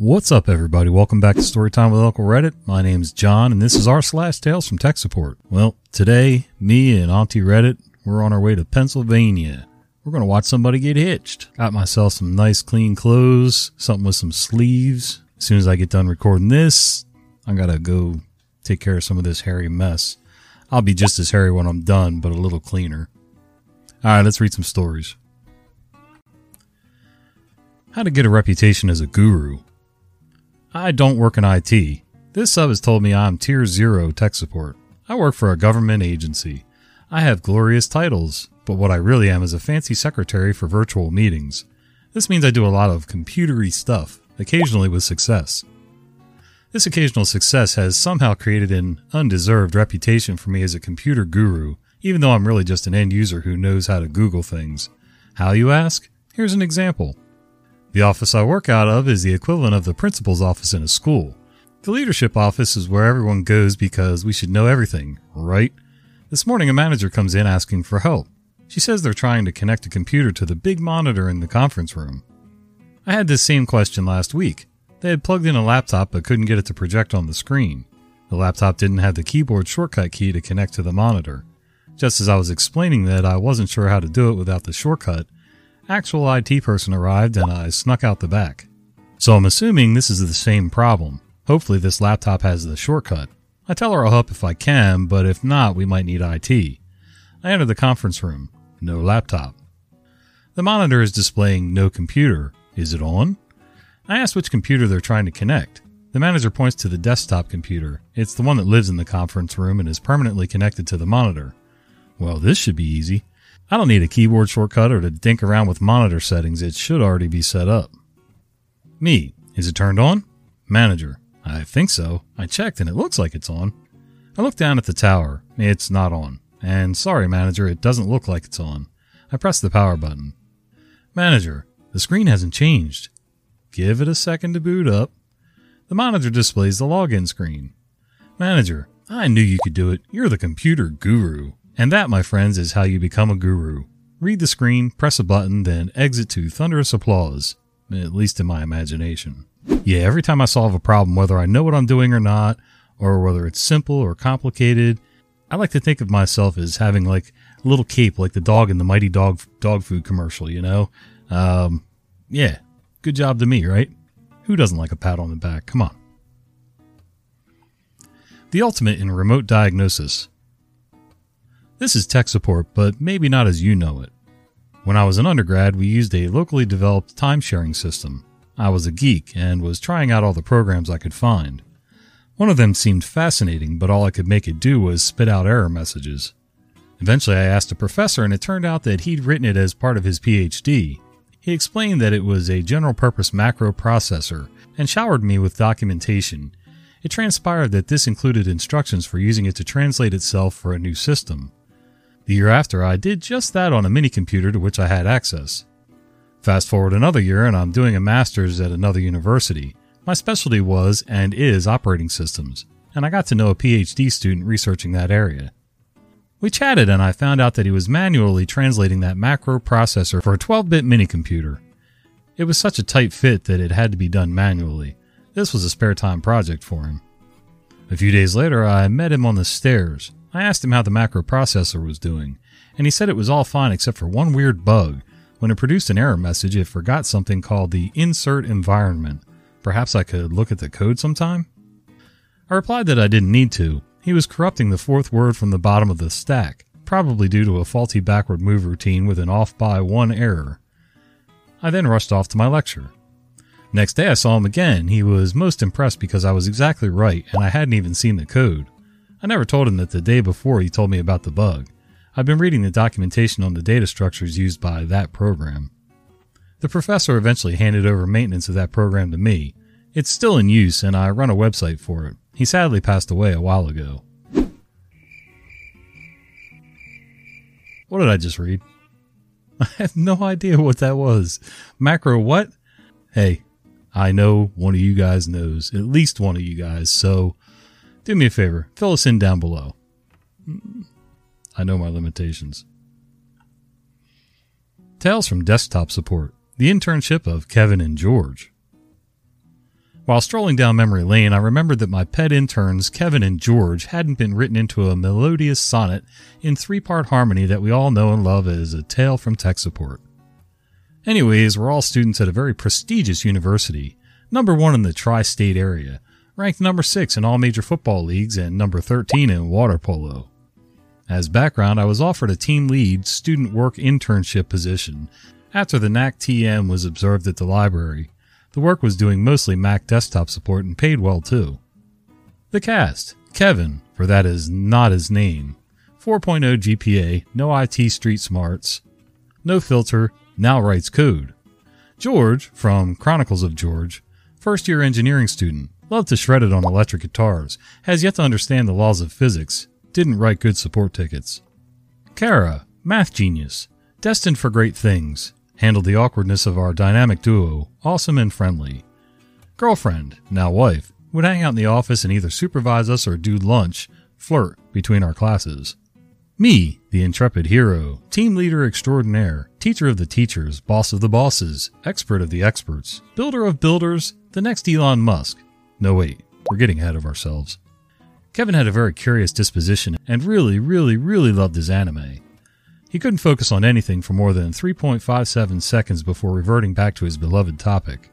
What's up, everybody? Welcome back to Storytime with Uncle Reddit. My name's John, and this is our slash tales from tech support. Well, today, me and Auntie Reddit, we're on our way to Pennsylvania. We're going to watch somebody get hitched. Got myself some nice clean clothes, something with some sleeves. As soon as I get done recording this, I gotta go take care of some of this hairy mess. I'll be just as hairy when I'm done, but a little cleaner. Alright, let's read some stories. How to get a reputation as a guru. I don't work in IT. This sub has told me I'm tier zero tech support. I work for a government agency. I have glorious titles, but what I really am is a fancy secretary for virtual meetings. This means I do a lot of computery stuff, occasionally with success. This occasional success has somehow created an undeserved reputation for me as a computer guru, even though I'm really just an end user who knows how to Google things. How, you ask? Here's an example. The office I work out of is the equivalent of the principal's office in a school. The leadership office is where everyone goes because we should know everything, right? This morning, a manager comes in asking for help. She says they're trying to connect a computer to the big monitor in the conference room. I had this same question last week. They had plugged in a laptop but couldn't get it to project on the screen. The laptop didn't have the keyboard shortcut key to connect to the monitor. Just as I was explaining that I wasn't sure how to do it without the shortcut, actual IT person arrived and I snuck out the back. So I'm assuming this is the same problem. Hopefully this laptop has the shortcut. I tell her I'll help if I can, but if not, we might need IT. I enter the conference room. No laptop. The monitor is displaying no computer. Is it on? I ask which computer they're trying to connect. The manager points to the desktop computer. It's the one that lives in the conference room and is permanently connected to the monitor. Well, this should be easy. I don't need a keyboard shortcut or to dink around with monitor settings. It should already be set up. Me. Is it turned on? Manager. I think so. I checked and it looks like it's on. I look down at the tower. It's not on. And sorry, manager, it doesn't look like it's on. I press the power button. Manager, the screen hasn't changed. Give it a second to boot up. The monitor displays the login screen. Manager, I knew you could do it. You're the computer guru. And that, my friends, is how you become a guru. Read the screen, press a button, then exit to thunderous applause. At least in my imagination. Yeah, every time I solve a problem, whether I know what I'm doing or not, or whether it's simple or complicated, I like to think of myself as having like a little cape, like the dog in the Mighty Dog dog food commercial. You know, um, yeah, good job to me, right? Who doesn't like a pat on the back? Come on. The ultimate in remote diagnosis. This is tech support, but maybe not as you know it. When I was an undergrad, we used a locally developed time sharing system. I was a geek and was trying out all the programs I could find. One of them seemed fascinating, but all I could make it do was spit out error messages. Eventually, I asked a professor, and it turned out that he'd written it as part of his PhD. He explained that it was a general purpose macro processor and showered me with documentation. It transpired that this included instructions for using it to translate itself for a new system. The year after, I did just that on a mini computer to which I had access. Fast forward another year, and I'm doing a master's at another university. My specialty was and is operating systems, and I got to know a PhD student researching that area. We chatted, and I found out that he was manually translating that macro processor for a 12 bit mini computer. It was such a tight fit that it had to be done manually. This was a spare time project for him. A few days later, I met him on the stairs. I asked him how the macro processor was doing, and he said it was all fine except for one weird bug. When it produced an error message, it forgot something called the insert environment. Perhaps I could look at the code sometime? I replied that I didn't need to. He was corrupting the fourth word from the bottom of the stack, probably due to a faulty backward move routine with an off by one error. I then rushed off to my lecture. Next day I saw him again. He was most impressed because I was exactly right and I hadn't even seen the code. I never told him that the day before he told me about the bug. I've been reading the documentation on the data structures used by that program. The professor eventually handed over maintenance of that program to me. It's still in use and I run a website for it. He sadly passed away a while ago. What did I just read? I have no idea what that was. Macro what? Hey, I know one of you guys knows, at least one of you guys, so do me a favor, fill us in down below. I know my limitations. Tales from Desktop Support The Internship of Kevin and George. While strolling down memory lane, I remembered that my pet interns, Kevin and George, hadn't been written into a melodious sonnet in three part harmony that we all know and love as A Tale from Tech Support. Anyways, we're all students at a very prestigious university, number one in the tri state area, ranked number six in all major football leagues, and number 13 in water polo. As background, I was offered a team lead student work internship position after the NAC TM was observed at the library the work was doing mostly Mac desktop support and paid well too. The cast Kevin, for that is not his name, 4.0 GPA, no IT street smarts, no filter, now writes code. George, from Chronicles of George, first year engineering student, loved to shred it on electric guitars, has yet to understand the laws of physics, didn't write good support tickets. Kara, math genius, destined for great things, handled the awkwardness of our dynamic duo, awesome and friendly. Girlfriend, now wife, would hang out in the office and either supervise us or do lunch, flirt between our classes. Me, the intrepid hero, team leader extraordinaire, teacher of the teachers, boss of the bosses, expert of the experts, builder of builders, the next Elon Musk. No, wait, we're getting ahead of ourselves. Kevin had a very curious disposition and really, really, really loved his anime. He couldn't focus on anything for more than 3.57 seconds before reverting back to his beloved topic.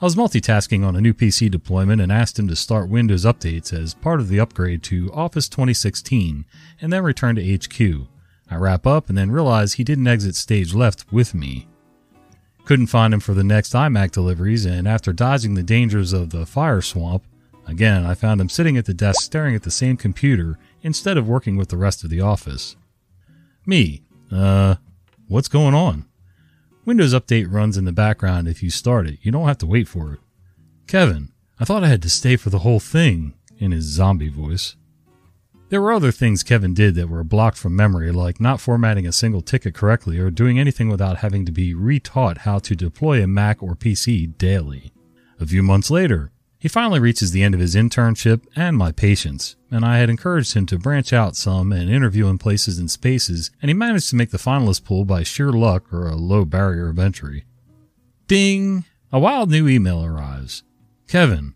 I was multitasking on a new PC deployment and asked him to start Windows updates as part of the upgrade to Office 2016 and then return to HQ. I wrap up and then realize he didn't exit stage left with me. Couldn't find him for the next iMac deliveries, and after dodging the dangers of the fire swamp, again I found him sitting at the desk staring at the same computer instead of working with the rest of the office. Me. Uh, what's going on? Windows Update runs in the background if you start it. You don't have to wait for it. Kevin, I thought I had to stay for the whole thing, in his zombie voice. There were other things Kevin did that were blocked from memory, like not formatting a single ticket correctly or doing anything without having to be retaught how to deploy a Mac or PC daily. A few months later, he finally reaches the end of his internship and my patience, and I had encouraged him to branch out some and interview in places and spaces, and he managed to make the finalist pool by sheer luck or a low barrier of entry. Ding! A wild new email arrives. Kevin.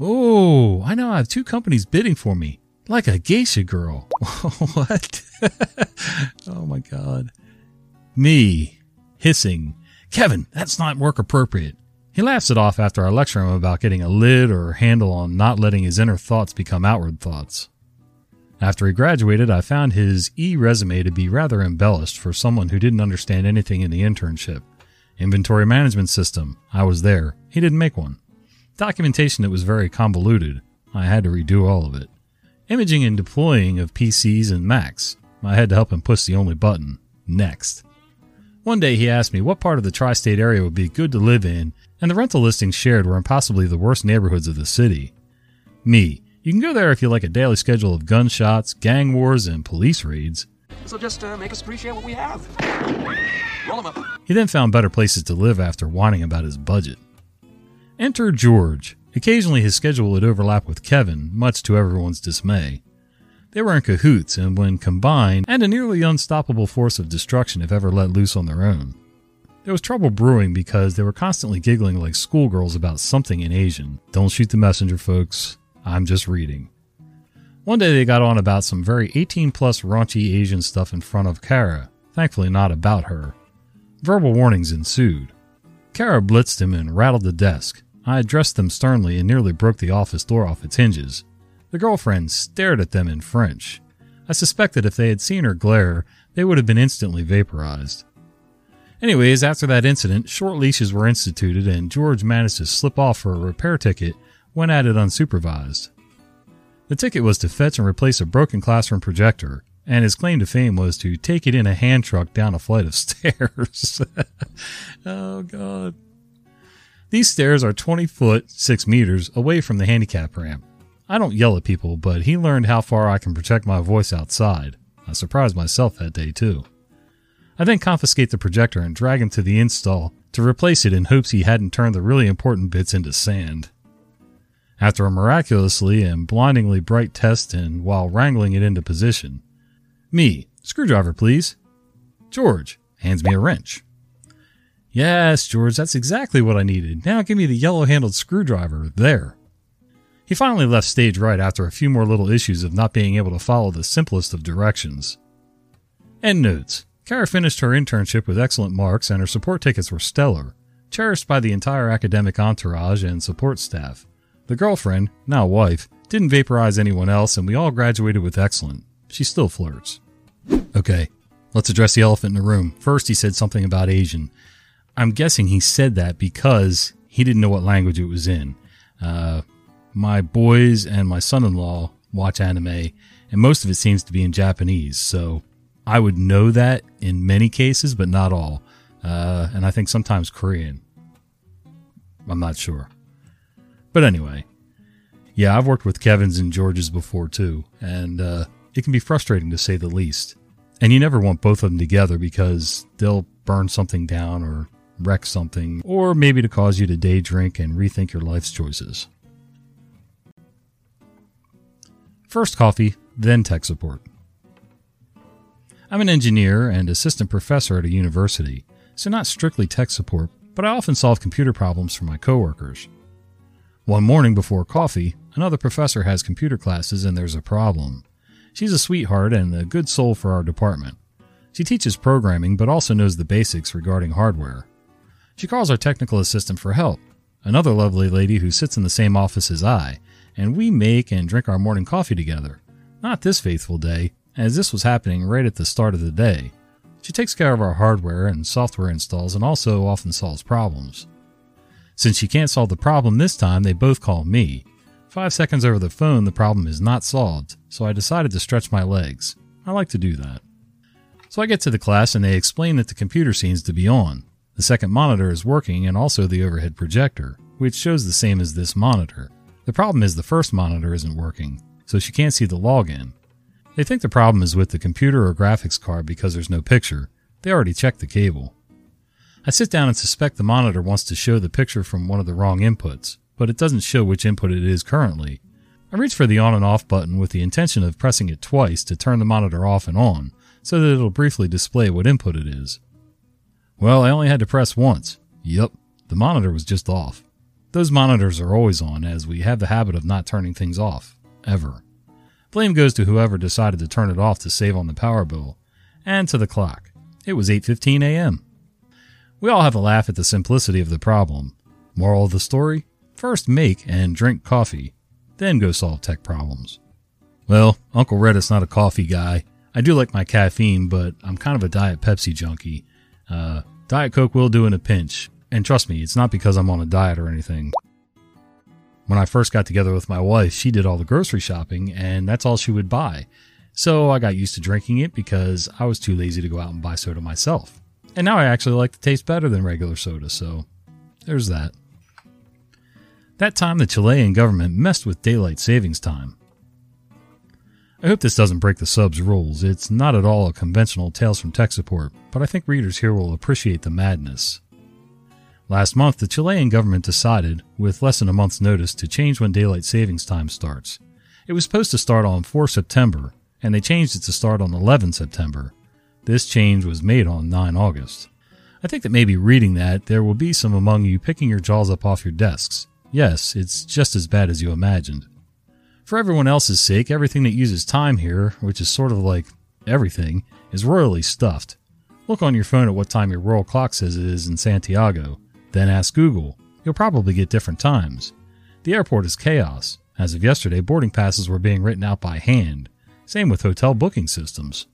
Oh, I know I have two companies bidding for me. Like a geisha girl. what? oh my god. Me. Hissing. Kevin, that's not work appropriate. He laughs it off after I lecture him about getting a lid or handle on not letting his inner thoughts become outward thoughts. After he graduated, I found his e resume to be rather embellished for someone who didn't understand anything in the internship. Inventory management system. I was there. He didn't make one. Documentation that was very convoluted. I had to redo all of it. Imaging and deploying of PCs and Macs. I had to help him push the only button. Next. One day he asked me what part of the tri state area would be good to live in and the rental listings shared were in possibly the worst neighborhoods of the city. Me, you can go there if you like a daily schedule of gunshots, gang wars, and police raids. So just uh, make us appreciate what we have. Roll them up. He then found better places to live after whining about his budget. Enter George. Occasionally his schedule would overlap with Kevin, much to everyone's dismay. They were in cahoots, and when combined, and a nearly unstoppable force of destruction if ever let loose on their own. There was trouble brewing because they were constantly giggling like schoolgirls about something in Asian. Don't shoot the messenger, folks. I'm just reading. One day they got on about some very 18 plus raunchy Asian stuff in front of Kara, thankfully not about her. Verbal warnings ensued. Kara blitzed him and rattled the desk. I addressed them sternly and nearly broke the office door off its hinges. The girlfriend stared at them in French. I suspected if they had seen her glare, they would have been instantly vaporized. Anyways, after that incident, short leashes were instituted and George managed to slip off for a repair ticket when at it unsupervised. The ticket was to fetch and replace a broken classroom projector, and his claim to fame was to take it in a hand truck down a flight of stairs. oh, God. These stairs are 20 foot, 6 meters away from the handicap ramp. I don't yell at people, but he learned how far I can project my voice outside. I surprised myself that day, too. I then confiscate the projector and drag him to the install to replace it in hopes he hadn't turned the really important bits into sand. After a miraculously and blindingly bright test and while wrangling it into position, me, screwdriver please. George hands me a wrench. Yes, George, that's exactly what I needed. Now give me the yellow handled screwdriver. There. He finally left stage right after a few more little issues of not being able to follow the simplest of directions. End notes. Kara finished her internship with excellent marks and her support tickets were stellar, cherished by the entire academic entourage and support staff. The girlfriend, now wife, didn't vaporize anyone else and we all graduated with excellent. She still flirts. Okay, let's address the elephant in the room. First, he said something about Asian. I'm guessing he said that because he didn't know what language it was in. Uh, my boys and my son in law watch anime, and most of it seems to be in Japanese, so I would know that in many cases, but not all. Uh, and I think sometimes Korean. I'm not sure. But anyway, yeah, I've worked with Kevin's and George's before too, and uh, it can be frustrating to say the least. And you never want both of them together because they'll burn something down or wreck something, or maybe to cause you to day drink and rethink your life's choices. First coffee, then tech support. I'm an engineer and assistant professor at a university, so not strictly tech support, but I often solve computer problems for my coworkers. One morning before coffee, another professor has computer classes and there's a problem. She's a sweetheart and a good soul for our department. She teaches programming but also knows the basics regarding hardware. She calls our technical assistant for help, another lovely lady who sits in the same office as I, and we make and drink our morning coffee together. Not this faithful day, as this was happening right at the start of the day. She takes care of our hardware and software installs and also often solves problems. Since she can't solve the problem this time, they both call me. Five seconds over the phone, the problem is not solved, so I decided to stretch my legs. I like to do that. So I get to the class and they explain that the computer seems to be on. The second monitor is working and also the overhead projector, which shows the same as this monitor. The problem is the first monitor isn't working, so she can't see the login. They think the problem is with the computer or graphics card because there's no picture. They already checked the cable. I sit down and suspect the monitor wants to show the picture from one of the wrong inputs, but it doesn't show which input it is currently. I reach for the on and off button with the intention of pressing it twice to turn the monitor off and on, so that it'll briefly display what input it is. Well, I only had to press once. Yup, the monitor was just off. Those monitors are always on, as we have the habit of not turning things off. Ever. Blame goes to whoever decided to turn it off to save on the power bill, and to the clock. It was 8:15 a.m. We all have a laugh at the simplicity of the problem. Moral of the story: first make and drink coffee, then go solve tech problems. Well, Uncle Reddit's not a coffee guy. I do like my caffeine, but I'm kind of a Diet Pepsi junkie. Uh, diet Coke will do in a pinch, and trust me, it's not because I'm on a diet or anything. When I first got together with my wife, she did all the grocery shopping, and that's all she would buy. So I got used to drinking it because I was too lazy to go out and buy soda myself. And now I actually like the taste better than regular soda, so there's that. That time the Chilean government messed with daylight savings time. I hope this doesn't break the sub's rules. It's not at all a conventional Tales from Tech support, but I think readers here will appreciate the madness. Last month, the Chilean government decided, with less than a month's notice, to change when daylight savings time starts. It was supposed to start on 4 September, and they changed it to start on 11 September. This change was made on 9 August. I think that maybe reading that, there will be some among you picking your jaws up off your desks. Yes, it's just as bad as you imagined. For everyone else's sake, everything that uses time here, which is sort of like everything, is royally stuffed. Look on your phone at what time your royal clock says it is in Santiago. Then ask Google. You'll probably get different times. The airport is chaos. As of yesterday, boarding passes were being written out by hand. Same with hotel booking systems.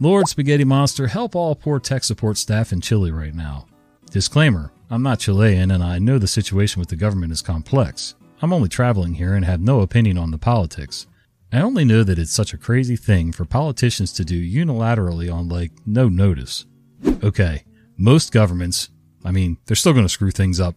Lord Spaghetti Monster, help all poor tech support staff in Chile right now. Disclaimer I'm not Chilean and I know the situation with the government is complex. I'm only traveling here and have no opinion on the politics. I only know that it's such a crazy thing for politicians to do unilaterally on, like, no notice. Okay, most governments, I mean, they're still going to screw things up,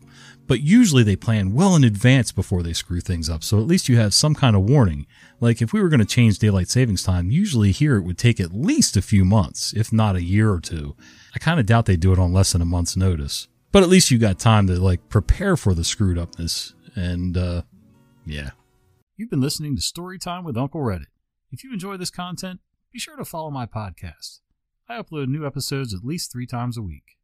but usually they plan well in advance before they screw things up, so at least you have some kind of warning. Like if we were going to change daylight savings time, usually here it would take at least a few months, if not a year or two. I kind of doubt they do it on less than a month's notice. But at least you got time to like prepare for the screwed upness. And uh yeah. You've been listening to Storytime with Uncle Reddit. If you enjoy this content, be sure to follow my podcast. I upload new episodes at least three times a week.